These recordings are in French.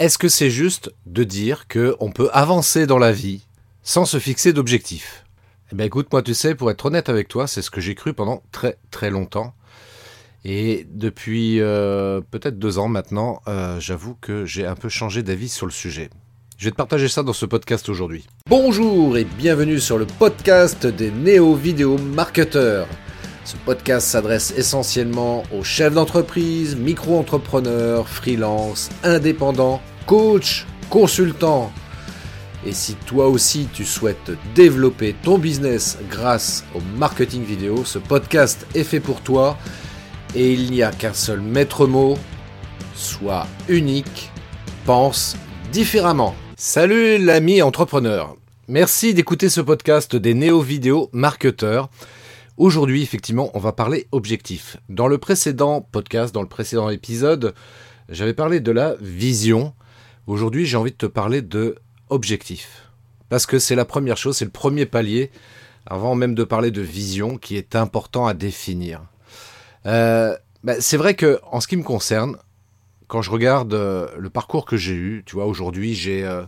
Est-ce que c'est juste de dire qu'on peut avancer dans la vie sans se fixer d'objectifs Eh bien écoute, moi tu sais, pour être honnête avec toi, c'est ce que j'ai cru pendant très très longtemps. Et depuis euh, peut-être deux ans maintenant, euh, j'avoue que j'ai un peu changé d'avis sur le sujet. Je vais te partager ça dans ce podcast aujourd'hui. Bonjour et bienvenue sur le podcast des néo-vidéo marketeurs. Ce podcast s'adresse essentiellement aux chefs d'entreprise, micro-entrepreneurs, freelance, indépendants coach, consultant. Et si toi aussi tu souhaites développer ton business grâce au marketing vidéo, ce podcast est fait pour toi et il n'y a qu'un seul maître mot, sois unique, pense différemment. Salut l'ami entrepreneur. Merci d'écouter ce podcast des néo-vidéo marketeurs. Aujourd'hui, effectivement, on va parler objectif. Dans le précédent podcast, dans le précédent épisode, j'avais parlé de la vision Aujourd'hui, j'ai envie de te parler de objectif. Parce que c'est la première chose, c'est le premier palier, avant même de parler de vision, qui est important à définir. Euh, bah, c'est vrai que, en ce qui me concerne, quand je regarde euh, le parcours que j'ai eu, tu vois, aujourd'hui, j'ai euh,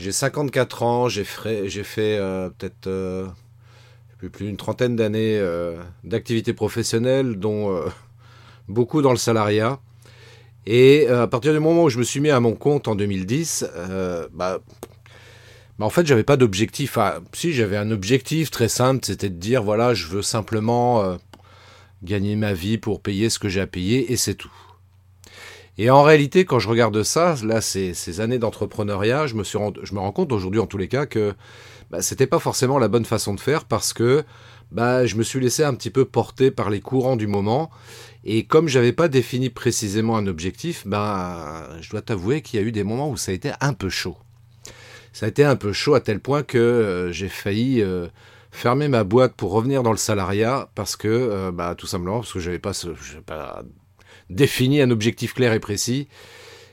j'ai 54 ans, j'ai fait, fait peut-être plus d'une trentaine d'années d'activité professionnelle, dont beaucoup dans le salariat. Et euh, à partir du moment où je me suis mis à mon compte en 2010, euh, bah, bah, en fait, j'avais pas d'objectif. si, j'avais un objectif très simple, c'était de dire voilà, je veux simplement euh, gagner ma vie pour payer ce que j'ai à payer, et c'est tout. Et en réalité, quand je regarde ça, là, ces, ces années d'entrepreneuriat, je me suis je me rends compte aujourd'hui, en tous les cas, que bah, c'était pas forcément la bonne façon de faire parce que bah, je me suis laissé un petit peu porter par les courants du moment et comme j'avais pas défini précisément un objectif, ben, je dois t'avouer qu'il y a eu des moments où ça a été un peu chaud. Ça a été un peu chaud à tel point que euh, j'ai failli euh, fermer ma boîte pour revenir dans le salariat parce que, euh, bah, tout simplement, parce que j'avais pas, pas défini un objectif clair et précis.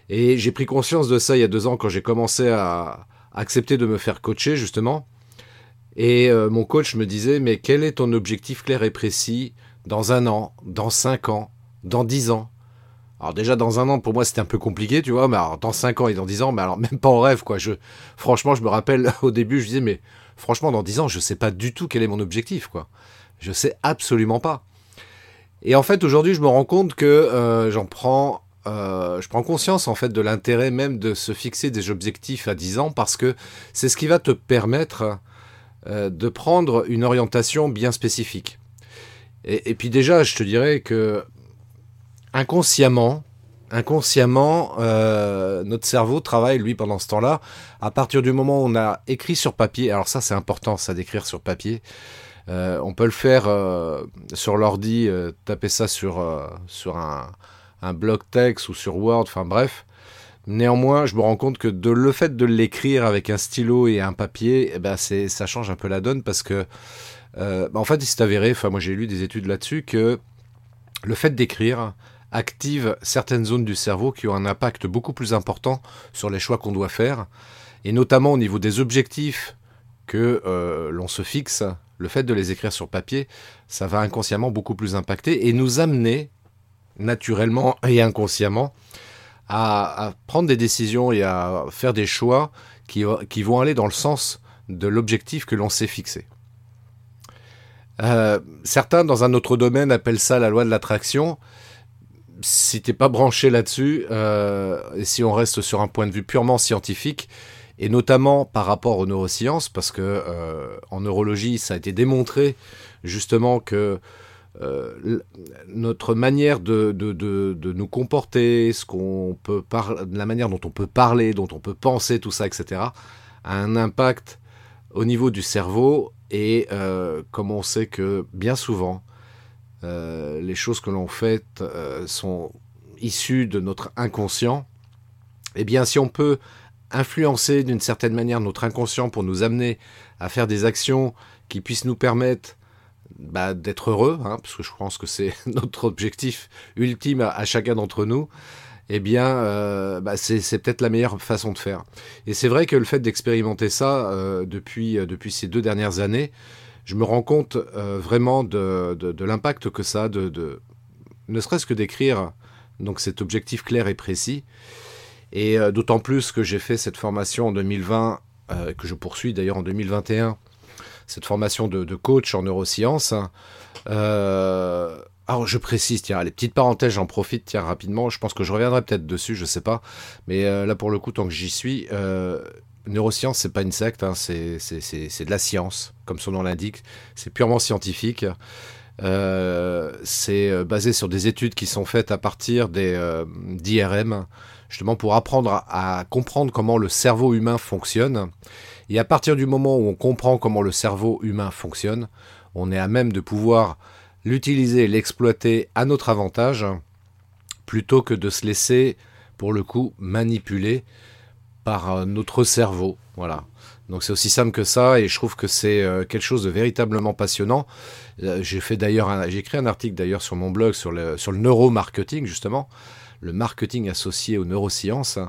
Et j'ai pris conscience de ça il y a deux ans quand j'ai commencé à accepter de me faire coacher justement. Et mon coach me disait, mais quel est ton objectif clair et précis dans un an, dans cinq ans, dans dix ans? Alors déjà dans un an pour moi c'était un peu compliqué tu vois mais alors dans cinq ans et dans dix ans mais alors même pas en rêve quoi je franchement je me rappelle au début je disais mais franchement dans dix ans je sais pas du tout quel est mon objectif quoi je sais absolument pas et en fait aujourd'hui je me rends compte que euh, j'en prends euh, je prends conscience en fait de l'intérêt même de se fixer des objectifs à 10 ans parce que c'est ce qui va te permettre euh, de prendre une orientation bien spécifique. Et, puis déjà, je te dirais que inconsciemment, inconsciemment, euh, notre cerveau travaille, lui, pendant ce temps-là. À partir du moment où on a écrit sur papier, alors ça c'est important, ça d'écrire sur papier. On peut le faire sur l'ordi, taper ça sur, sur un, un bloc texte ou sur Word, enfin bref. Néanmoins, je me rends compte que de le fait de l'écrire avec un stylo et un papier, eh ben c'est, ça change un peu la donne parce que euh, bah, en fait, il s'est avéré, enfin moi j'ai lu des études là-dessus, que le fait d'écrire active certaines zones du cerveau qui ont un impact beaucoup plus important sur les choix qu'on doit faire, et notamment au niveau des objectifs que euh, l'on se fixe, le fait de les écrire sur papier, ça va inconsciemment beaucoup plus impacter et nous amener naturellement et inconsciemment à, prendre des décisions et à faire des choix qui vont aller dans le sens de l'objectif que l'on s'est fixé. Euh, certains, dans un autre domaine, appellent ça la loi de l'attraction. Si t'es pas branché là-dessus, euh, et si on reste sur un point de vue purement scientifique, et notamment par rapport aux neurosciences, parce que euh, en neurologie, ça a été démontré justement que notre manière de, de, de, nous comporter, ce qu'on peut la manière dont on peut parler, dont on peut penser, tout ça, etc., a un impact au niveau du cerveau et euh, comme on sait que bien souvent, euh, les choses que l'on fait euh, sont issues de notre inconscient, eh bien si on peut influencer d'une certaine manière notre inconscient pour nous amener à faire des actions qui puissent nous permettre bah, d'être heureux, hein, parce que je pense que c'est notre objectif ultime à chacun d'entre nous, eh bien, euh, bah, c'est peut-être la meilleure façon de faire. Et c'est vrai que le fait d'expérimenter ça euh, depuis, euh, depuis ces deux dernières années, je me rends compte vraiment de, l'impact que ça a, de, ne serait-ce que d'écrire cet objectif clair et précis. Et d'autant plus que j'ai fait cette formation en 2020, que je poursuis d'ailleurs en 2021, cette formation de, coach en neurosciences. alors je précise, tiens, les petites parenthèses, j'en profite, tiens, rapidement. Je pense que je reviendrai peut-être dessus, je sais pas. Mais là, pour le coup, tant que j'y suis, neurosciences, c'est pas une secte, hein, c'est de la science, comme son nom l'indique. C'est purement scientifique. Euh, c'est euh, basé sur des études qui sont faites à partir des euh, d'IRM, justement pour apprendre à, comprendre comment le cerveau humain fonctionne. Et à partir du moment où on comprend comment le cerveau humain fonctionne, on est à même de pouvoir l'utiliser, l'exploiter à notre avantage, plutôt que de se laisser, pour le coup, manipuler par euh, notre cerveau. Voilà. Donc c'est aussi simple que ça et je trouve que c'est euh, quelque chose de véritablement passionnant. Euh, j'ai fait d'ailleurs, j'ai écrit un article d'ailleurs sur mon blog sur le, sur le neuromarketing justement, le marketing associé aux neurosciences.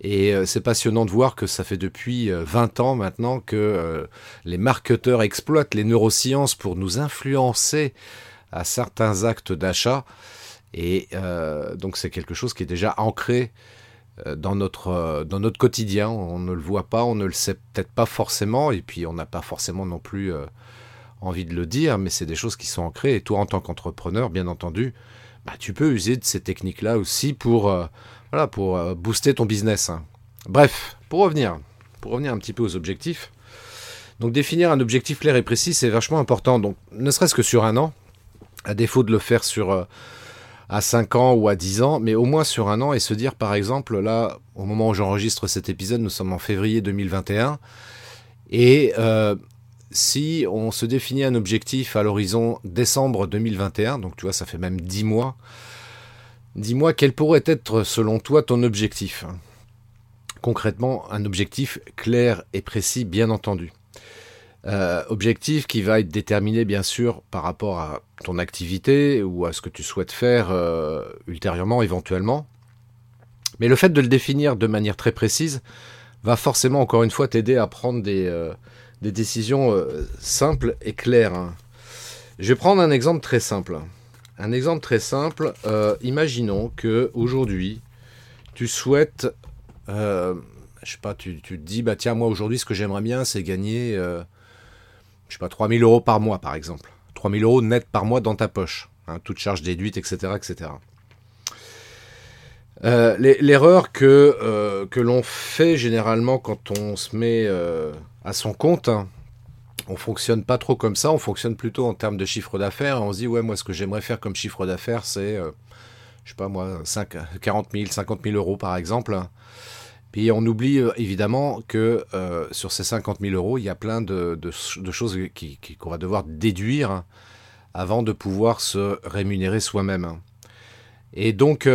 Et c'est passionnant de voir que ça fait depuis 20 ans maintenant que les marketeurs exploitent les neurosciences pour nous influencer à certains actes d'achat. Et donc c'est quelque chose qui est déjà ancré euh, dans notre, euh, dans notre quotidien. On ne le voit pas, on ne le sait peut-être pas forcément, et puis on n'a pas forcément non plus euh, envie de le dire, mais c'est des choses qui sont ancrées. Et toi, en tant qu'entrepreneur, bien entendu, bah, tu peux user de ces techniques-là aussi pour, voilà, pour booster ton business. Hein. Bref, pour revenir, un petit peu aux objectifs. Donc définir un objectif clair et précis, c'est vachement important. Donc ne serait-ce que sur un an, à défaut de le faire sur à 5 ans ou à 10 ans, mais au moins sur un an et se dire par exemple, là, au moment où j'enregistre cet épisode, nous sommes en février 2021, et euh, si on se définit un objectif à l'horizon décembre 2021, donc tu vois, ça fait même 10 mois, dis-moi quel pourrait être selon toi ton objectif? Concrètement, un objectif clair et précis, bien entendu. Euh, objectif qui va être déterminé bien sûr par rapport à ton activité ou à ce que tu souhaites faire euh, ultérieurement, éventuellement. Mais le fait de le définir de manière très précise va forcément, encore une fois, t'aider à prendre des, euh, décisions simples et claires. Hein. Je vais prendre un exemple très simple. Un exemple très simple. imaginons que aujourd'hui, tu souhaites, je sais pas, tu, te dis, bah tiens, moi aujourd'hui, ce que j'aimerais bien, c'est gagner je sais pas, 3000 euros par mois, par exemple. 3000 euros net par mois dans ta poche, hein, toute charge déduite, etc. etc. Euh, l'erreur que, euh, que l'on fait généralement quand on se met euh, à son compte, hein, on fonctionne pas trop comme ça, on fonctionne plutôt en termes de chiffre d'affaires. On se dit, ouais, moi, ce que j'aimerais faire comme chiffre d'affaires, c'est, je sais pas moi, 5, 40 000, 50 000 euros par exemple. Puis on oublie évidemment que sur ces 50 000 euros, il y a plein de, choses qu'on va devoir déduire avant de pouvoir se rémunérer soi-même. Et donc,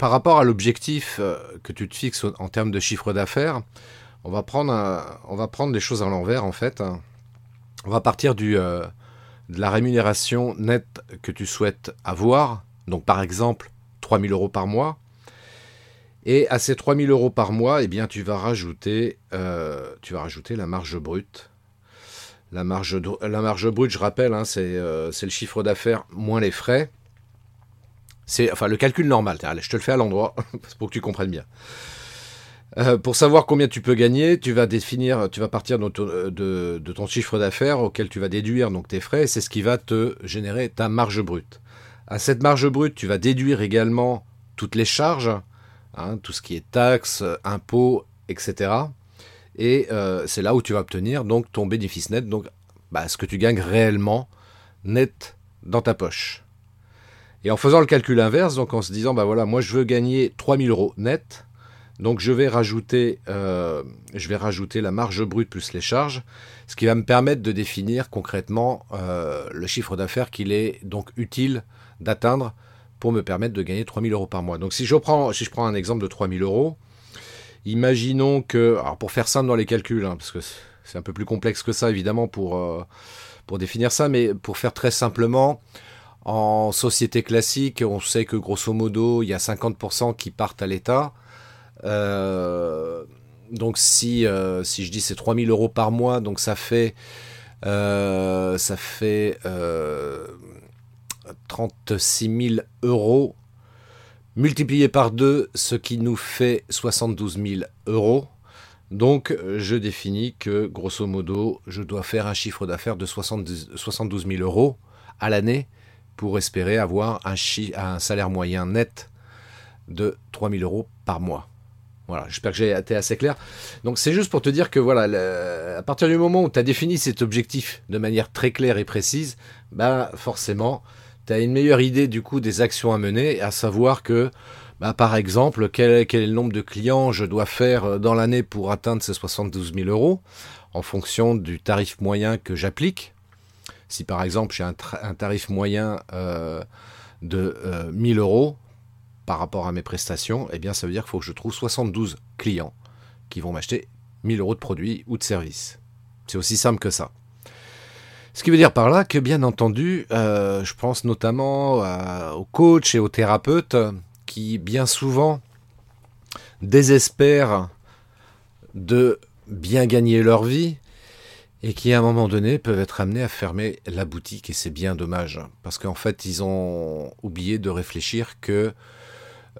par rapport à l'objectif que tu te fixes en termes de chiffre d'affaires, on, va prendre des choses à l'envers en fait. On va partir du, de la rémunération nette que tu souhaites avoir. Donc par exemple, 3 000 euros par mois. Et à ces 3000 euros par mois, eh bien, tu vas rajouter, euh, tu vas rajouter la marge brute. La marge, brute, je rappelle, hein, euh, c'est le chiffre d'affaires moins les frais. Enfin le calcul normal. Allez, je te le fais à l'endroit pour que tu comprennes bien. Euh, pour savoir combien tu peux gagner, tu vas définir, tu vas partir de ton, ton chiffre d'affaires auquel tu vas déduire donc tes frais. C'est ce qui va te générer ta marge brute. À cette marge brute, tu vas déduire également toutes les charges Hein, tout ce qui est taxes, impôts, etc. Et euh, c'est là où tu vas obtenir donc ton bénéfice net, donc bah, ce que tu gagnes réellement net dans ta poche. Et en faisant le calcul inverse, donc en se disant, bah voilà, moi je veux gagner 3000 euros net, donc je vais rajouter, euh, je vais rajouter la marge brute plus les charges, ce qui va me permettre de définir concrètement euh, le chiffre d'affaires qu'il est donc utile d'atteindre pour me permettre de gagner 3000 euros par mois. Donc si je prends, si je prends un exemple de 3000 euros, imaginons que, alors pour faire simple dans les calculs, hein, parce que c'est un peu plus complexe que ça évidemment pour, euh, pour définir ça, mais pour faire très simplement, en société classique, on sait que grosso modo, il y a 50% qui partent à l'État. Euh, donc si, euh, si je dis c'est 3000 euros par mois, donc ça fait, ça fait 36 000 euros multiplié par 2, ce qui nous fait 72 000 euros. Donc je définis que grosso modo, je dois faire un chiffre d'affaires de 72 000 euros à l'année pour espérer avoir un, un salaire moyen net de 3 000 euros par mois. Voilà, j'espère que j'ai été assez clair. Donc c'est juste pour te dire que voilà, à partir du moment où tu as défini cet objectif de manière très claire et précise, bah forcément, tu as une meilleure idée du coup des actions à mener, à savoir que bah, par exemple, quel, est le nombre de clients je dois faire euh, dans l'année pour atteindre ces 72 000 euros en fonction du tarif moyen que j'applique. Si par exemple j'ai un, tarif moyen euh, de 1000 euh, euros par rapport à mes prestations, eh bien ça veut dire qu'il faut que je trouve 72 clients qui vont m'acheter 1000 euros de produits ou de services. C'est aussi simple que ça. Ce qui veut dire par là que, bien entendu, je pense notamment aux coachs et aux thérapeutes qui bien souvent désespèrent de bien gagner leur vie et qui à un moment donné peuvent être amenés à fermer la boutique et c'est bien dommage parce qu'en fait ils ont oublié de réfléchir que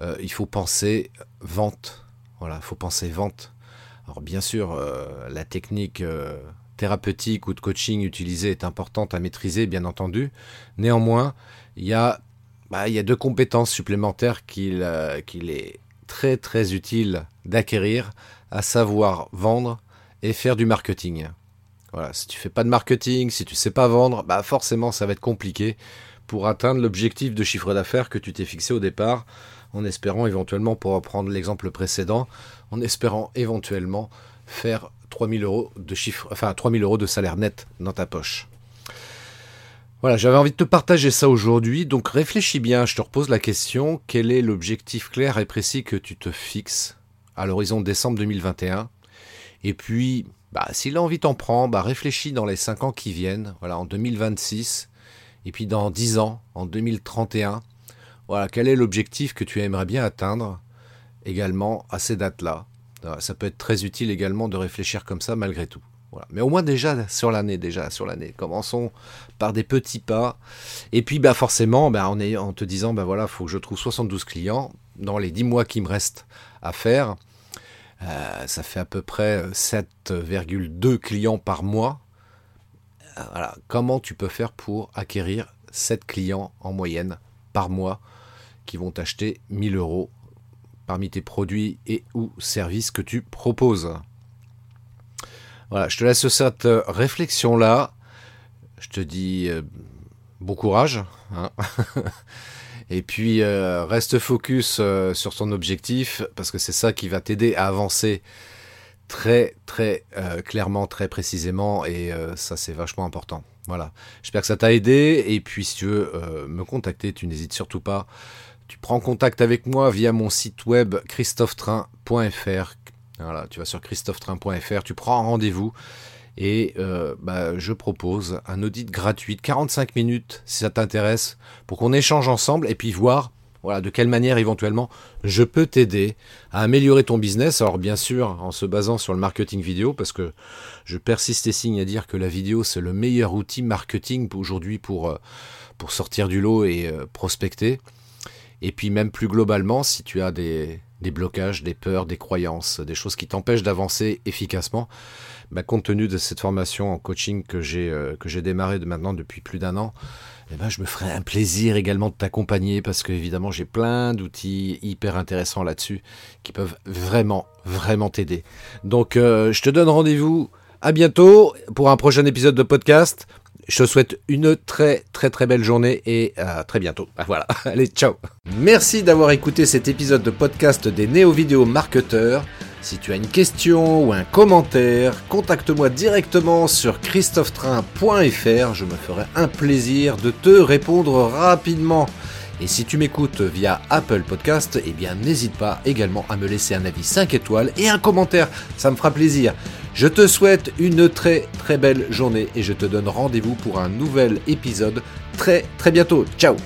euh, il faut penser vente. Voilà il faut penser vente. Alors bien sûr euh, la technique euh, thérapeutique ou de coaching utilisée est importante à maîtriser bien entendu. Néanmoins il y a bah, deux compétences supplémentaires qu'il est très très utile d'acquérir, à savoir vendre et faire du marketing. Voilà, si tu fais pas de marketing, si tu sais pas vendre, bah forcément ça va être compliqué pour atteindre l'objectif de chiffre d'affaires que tu t'es fixé au départ, en espérant éventuellement, pour reprendre l'exemple précédent, en espérant éventuellement faire 3000 euros de chiffre, enfin 3000 euros de salaire net dans ta poche. Voilà, j'avais envie de te partager ça aujourd'hui, donc réfléchis bien, je te repose la question, quel est l'objectif clair et précis que tu te fixes à l'horizon décembre 2021 Et puis, bah, si l'envie t'en prend, bah, réfléchis dans les 5 ans qui viennent, en 2026, et puis dans 10 ans, en 2031, voilà, quel est l'objectif que tu aimerais bien atteindre également à ces dates-là? Ça peut être très utile également de réfléchir comme ça malgré tout. Mais au moins déjà sur l'année, déjà sur l'année. Commençons par des petits pas. Et puis bah forcément, bah, en, en te disant, bah voilà, faut que je trouve 72 clients dans les 10 mois qui me restent à faire. Euh, ça fait à peu près 7,2 clients par mois. Euh, voilà. Comment tu peux faire pour acquérir 7 clients en moyenne par mois qui vont t'acheter 1000 euros parmi tes produits et ou services que tu proposes? Voilà, je te laisse cette euh, réflexion-là. Je te dis bon courage. Hein. Et puis, euh, reste focus sur ton objectif, parce que c'est ça qui va t'aider à avancer très, très clairement, très précisément. Et ça, c'est vachement important. Voilà. J'espère que ça t'a aidé. Et puis, si tu veux me contacter, tu n'hésites surtout pas. Tu prends contact avec moi via mon site web christophetrain.fr tu vas sur christophetrain.fr, tu prends rendez-vous et euh, bah, je propose un audit gratuit de 45 minutes si ça t'intéresse pour qu'on échange ensemble et puis voir voilà, de quelle manière éventuellement je peux t'aider à améliorer ton business. Alors bien sûr en se basant sur le marketing vidéo parce que je persiste et signe à dire que la vidéo c'est le meilleur outil marketing aujourd'hui pour, euh, pour sortir du lot et euh, prospecter. Et puis même plus globalement si tu as des, des blocages, des peurs, des croyances, des choses qui t'empêchent d'avancer efficacement, bah, compte tenu de cette formation en coaching que j'ai euh, que j'ai démarré de maintenant depuis plus d'un an, eh ben, je me ferai un plaisir également de t'accompagner parce que évidemment j'ai plein d'outils hyper intéressants là-dessus qui peuvent vraiment vraiment t'aider. Donc euh, je te donne rendez-vous à bientôt pour un prochain épisode de podcast. Je te souhaite une très très très belle journée et à très bientôt. Ah, voilà, allez, ciao. Merci d'avoir écouté cet épisode de podcast des néo-vidéo marketeurs. Si tu as une question ou un commentaire, contacte-moi directement sur christophetrain.fr. Je me ferai un plaisir de te répondre rapidement. Et si tu m'écoutes via Apple Podcast, eh bien n'hésite pas également à me laisser un avis 5 étoiles et un commentaire, ça me fera plaisir. Je te souhaite une très très belle journée et je te donne rendez-vous pour un nouvel épisode très très bientôt. Ciao